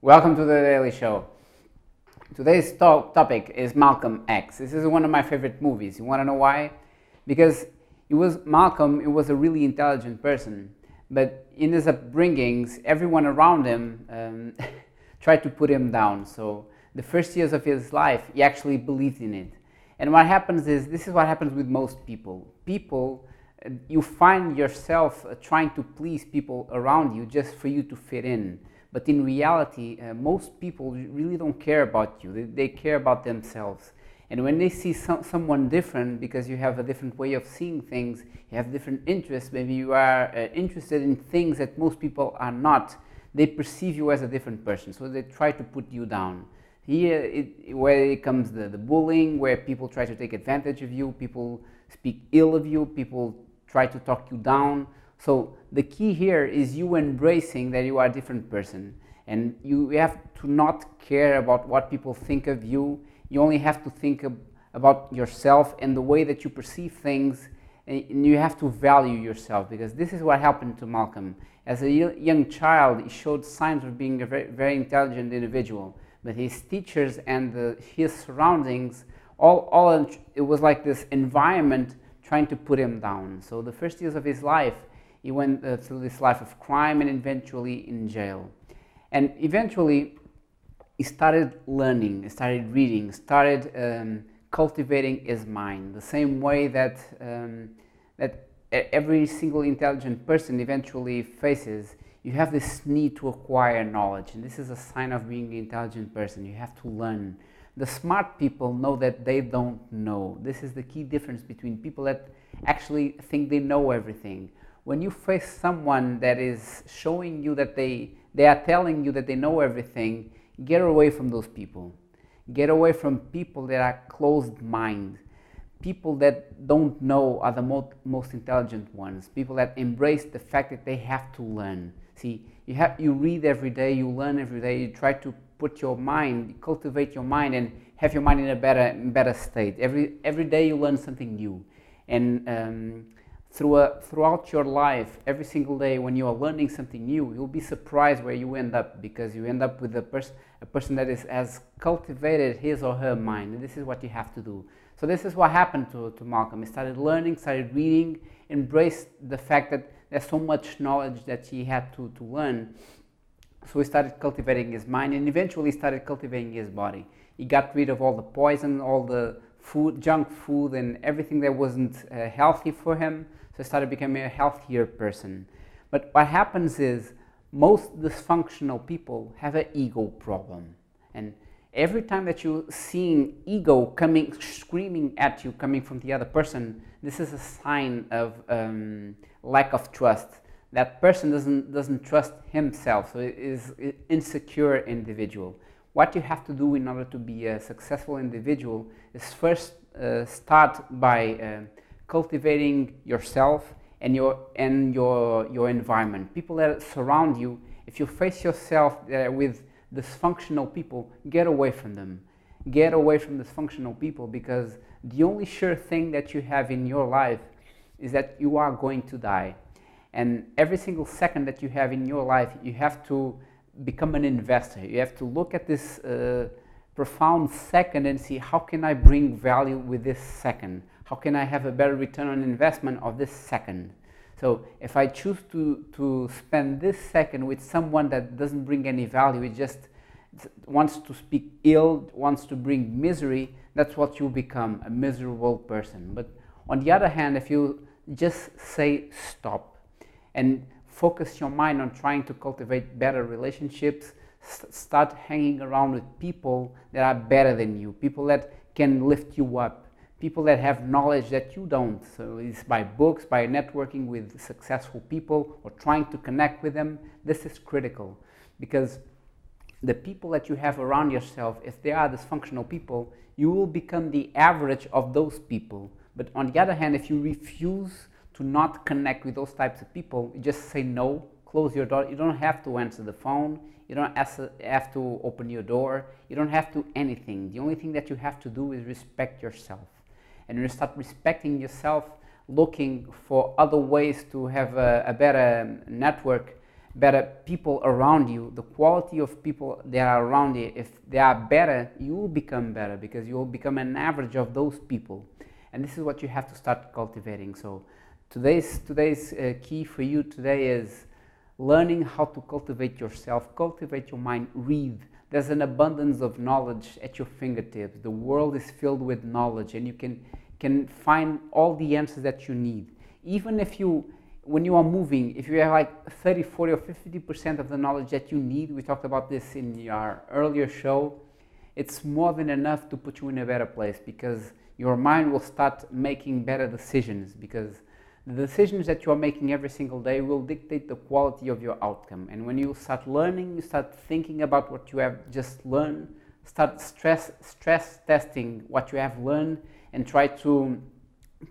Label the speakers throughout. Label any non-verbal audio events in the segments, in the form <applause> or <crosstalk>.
Speaker 1: Welcome to the Daily Show. Today's to- topic is Malcolm X. This is one of my favorite movies. You want to know why? Because it was Malcolm, it was a really intelligent person, but in his upbringings, everyone around him um, <laughs> tried to put him down. So the first years of his life, he actually believed in it. And what happens is, this is what happens with most people. People, uh, you find yourself uh, trying to please people around you just for you to fit in. But in reality, uh, most people really don't care about you. They, they, care about themselves. And when they see some, someone different, because you have a different way of seeing things, you have different interests, maybe you are uh, interested in things that most people are not, they perceive you as a different person. So they try to put you down. Here, it, where it comes the, the bullying, where people try to take advantage of you, people speak ill of you, people try to talk you down. So the key here is you embracing that you are a different person. And you have to not care about what people think of you. You only have to think ab- about yourself and the way that you perceive things. And you have to value yourself because this is what happened to Malcolm. As a young child, he showed signs of being a very, very intelligent individual but his teachers and the, his surroundings, all, all it was like this environment trying to put him down. So the first years of his life, he went uh, through this life of crime and eventually in jail. And eventually, he started learning, started reading, started um, cultivating his mind, the same way that, um, that every single intelligent person eventually faces you have this need to acquire knowledge, and this is a sign of being an intelligent person. You have to learn. The smart people know that they don't know. This is the key difference between people that actually think they know everything. When you face someone that is showing you that they, they are telling you that they know everything, get away from those people. Get away from people that are closed mind. People that don't know are the most, most intelligent ones. People that embrace the fact that they have to learn. See, you, have, you read every day, you learn every day, you try to put your mind, cultivate your mind, and have your mind in a better, better state. Every, every day you learn something new. And um, through a, throughout your life, every single day when you are learning something new, you'll be surprised where you end up because you end up with a, a person that is, has cultivated his or her mind. And this is what you have to do. So, this is what happened to, to Malcolm. He started learning, started reading, embraced the fact that there's so much knowledge that he had to, to learn. So he started cultivating his mind and eventually started cultivating his body. He got rid of all the poison, all the food, junk food, and everything that wasn't uh, healthy for him. So I started becoming a healthier person. But what happens is most dysfunctional people have an ego problem. And every time that you're seeing ego coming, screaming at you, coming from the other person, this is a sign of um, lack of trust. That person doesn't, doesn't trust himself, so is insecure individual. What you have to do in order to be a successful individual is first uh, start by uh, cultivating yourself and your and your your environment. People that surround you. If you face yourself uh, with dysfunctional people, get away from them. Get away from dysfunctional people because the only sure thing that you have in your life is that you are going to die. And every single second that you have in your life, you have to become an investor. You have to look at this uh, profound second and see how can I bring value with this second? How can I have a better return on investment of this second? So if I choose to, to spend this second with someone that doesn't bring any value, it just wants to speak ill, wants to bring misery, that's what you become, a miserable person. But on the other hand, if you just say stop and focus your mind on trying to cultivate better relationships, start hanging around with people that are better than you, people that can lift you up, people that have knowledge that you don't. So it's by books, by networking with successful people or trying to connect with them. This is critical because the people that you have around yourself, if they are dysfunctional people, you will become the average of those people. But on the other hand, if you refuse to not connect with those types of people, you just say no, close your door. You don't have to answer the phone. You don't have to open your door. You don't have to anything. The only thing that you have to do is respect yourself. And you start respecting yourself, looking for other ways to have a, a better network, better people around you, the quality of people that are around you, if they are better, you will become better because you will become an average of those people. And this is what you have to start cultivating. So today's today's uh, key for you today is learning how to cultivate yourself, cultivate your mind, read. There's an abundance of knowledge at your fingertips. The world is filled with knowledge and you can can find all the answers that you need. Even if you when you are moving, if you have like 30, 40, or 50% of the knowledge that you need, we talked about this in our earlier show, it's more than enough to put you in a better place because your mind will start making better decisions because the decisions that you are making every single day will dictate the quality of your outcome. And when you start learning, you start thinking about what you have just learned, start stress, stress testing what you have learned, and try to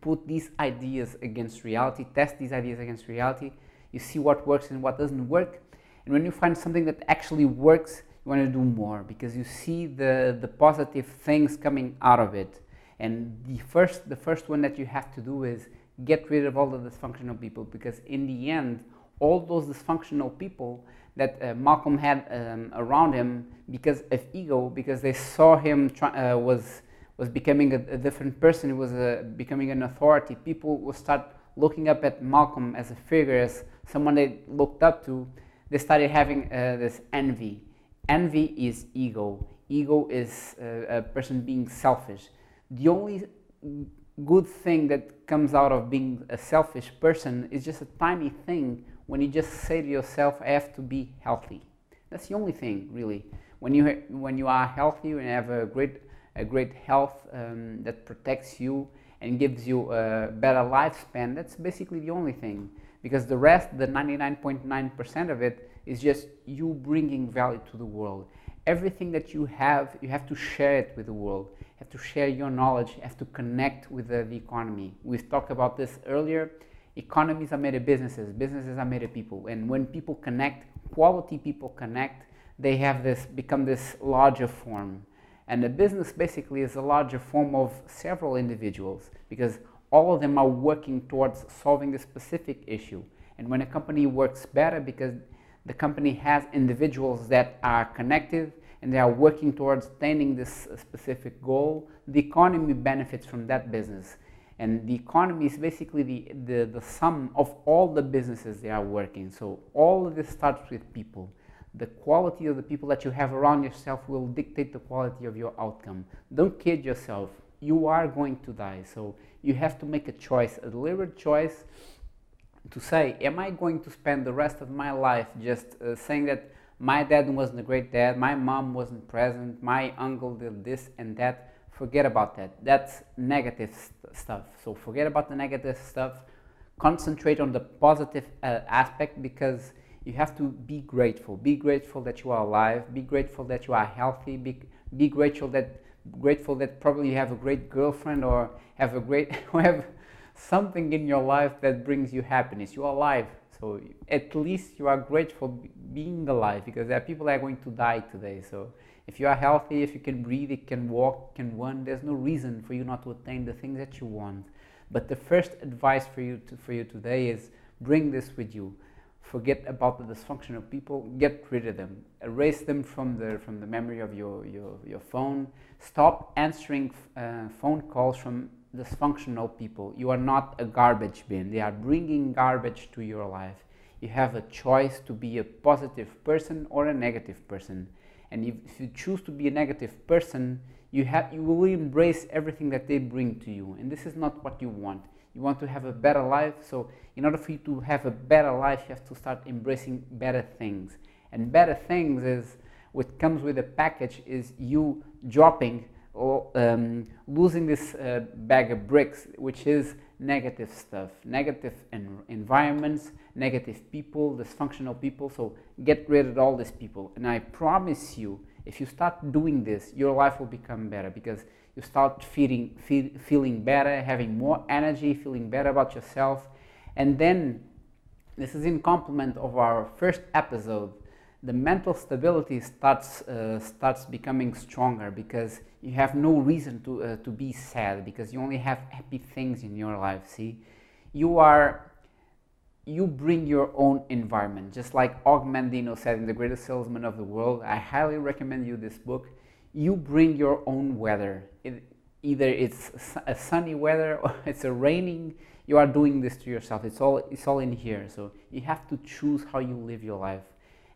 Speaker 1: put these ideas against reality, test these ideas against reality. You see what works and what doesn't work. And when you find something that actually works, you want to do more because you see the, the positive things coming out of it. And the first, the first one that you have to do is get rid of all the dysfunctional people because in the end, all those dysfunctional people that uh, Malcolm had um, around him because of ego, because they saw him try, uh, was was becoming a, a different person, he was uh, becoming an authority. People will start looking up at Malcolm as a figure, as someone they looked up to. They started having uh, this envy. Envy is ego. Ego is uh, a person being selfish. The only good thing that comes out of being a selfish person is just a tiny thing when you just say to yourself, I have to be healthy. That's the only thing, really. When you, when you are healthy and have a great a great health um, that protects you and gives you a better lifespan, that's basically the only thing. Because the rest, the 99.9% of it, is just you bringing value to the world. Everything that you have, you have to share it with the world. Have to share your knowledge, have to connect with the, the economy. We've talked about this earlier. Economies are made of businesses, businesses are made of people. And when people connect, quality people connect, they have this become this larger form and the business basically is a larger form of several individuals because all of them are working towards solving a specific issue. And when a company works better because the company has individuals that are connected and they are working towards attaining this specific goal, the economy benefits from that business. And the economy is basically the, the, the sum of all the businesses they are working. So all of this starts with people the quality of the people that you have around yourself will dictate the quality of your outcome. Don't kid yourself. You are going to die. So you have to make a choice, a deliberate choice to say, Am I going to spend the rest of my life just uh, saying that my dad wasn't a great dad, my mom wasn't present, my uncle did this and that? Forget about that. That's negative st- stuff. So forget about the negative stuff. Concentrate on the positive uh, aspect because you have to be grateful. Be grateful that you are alive. Be grateful that you are healthy. Be, be grateful that grateful that probably you have a great girlfriend or have a great or <laughs> have something in your life that brings you happiness. You are alive. So at least you are grateful being alive because there are people that are going to die today. So if you are healthy, if you can breathe, you can walk, can run, there's no reason for you not to attain the things that you want. But the first advice for you to, for you today is bring this with you forget about the dysfunctional people, get rid of them, erase them from the, from the memory of your, your, your phone, stop answering uh, phone calls from dysfunctional people. You are not a garbage bin, they are bringing garbage to your life. You have a choice to be a positive person or a negative person. And if, if you choose to be a negative person, you, have, you will embrace everything that they bring to you. And this is not what you want you want to have a better life. So, in order for you to have a better life, you have to start embracing better things. And better things is what comes with a package is you dropping um, losing this uh, bag of bricks, which is negative stuff, negative en- environments, negative people, dysfunctional people. So get rid of all these people. And I promise you, if you start doing this, your life will become better because you start feeling, feel, feeling better, having more energy, feeling better about yourself. And then, this is in complement of our first episode, the mental stability starts, uh, starts becoming stronger because you have no reason to, uh, to be sad because you only have happy things in your life. See, you are you bring your own environment. Just like Og Mandino said in The Greatest Salesman of the World, I highly recommend you this book. You bring your own weather. It, either it's a sunny weather or <laughs> it's a raining, you are doing this to yourself. It's all, it's all in here. So you have to choose how you live your life.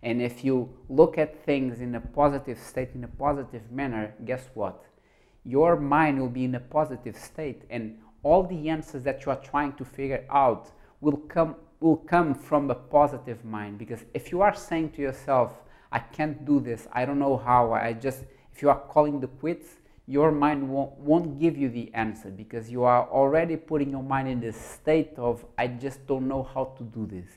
Speaker 1: And if you look at things in a positive state, in a positive manner, guess what? Your mind will be in a positive state, and all the answers that you are trying to figure out will come will come from a positive mind. Because if you are saying to yourself, "I can't do this. I don't know how. I just," if you are calling the quits, your mind won't, won't give you the answer because you are already putting your mind in this state of I just don't know how to do this.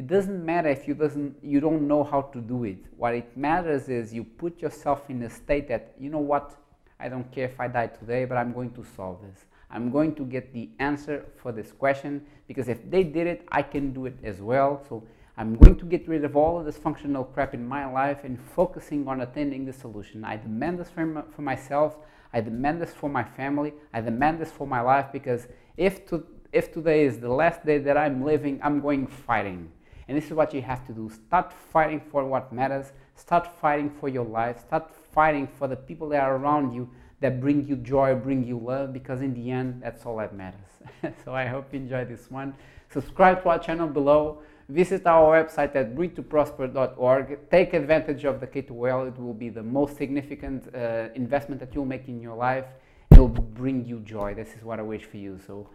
Speaker 1: It doesn't matter if you doesn't you don't know how to do it. What it matters is you put yourself in a state that you know what I don't care if I die today, but I'm going to solve this. I'm going to get the answer for this question because if they did it, I can do it as well. So I'm going to get rid of all of this functional crap in my life and focusing on attending the solution. I demand this for, for myself. I demand this for my family. I demand this for my life because if, to, if today is the last day that I'm living, I'm going fighting. And this is what you have to do. Start fighting for what matters. Start fighting for your life. Start fighting for the people that are around you that bring you joy, bring you love, because in the end, that's all that matters. <laughs> so I hope you enjoyed this one. Subscribe to our channel below Visit our website at breathetoprosper.org. Take advantage of the K2L. It will be the most significant uh, investment that you'll make in your life. It will bring you joy. This is what I wish for you. So,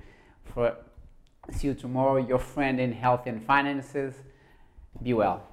Speaker 1: for see you tomorrow. Your friend in health and finances. Be well.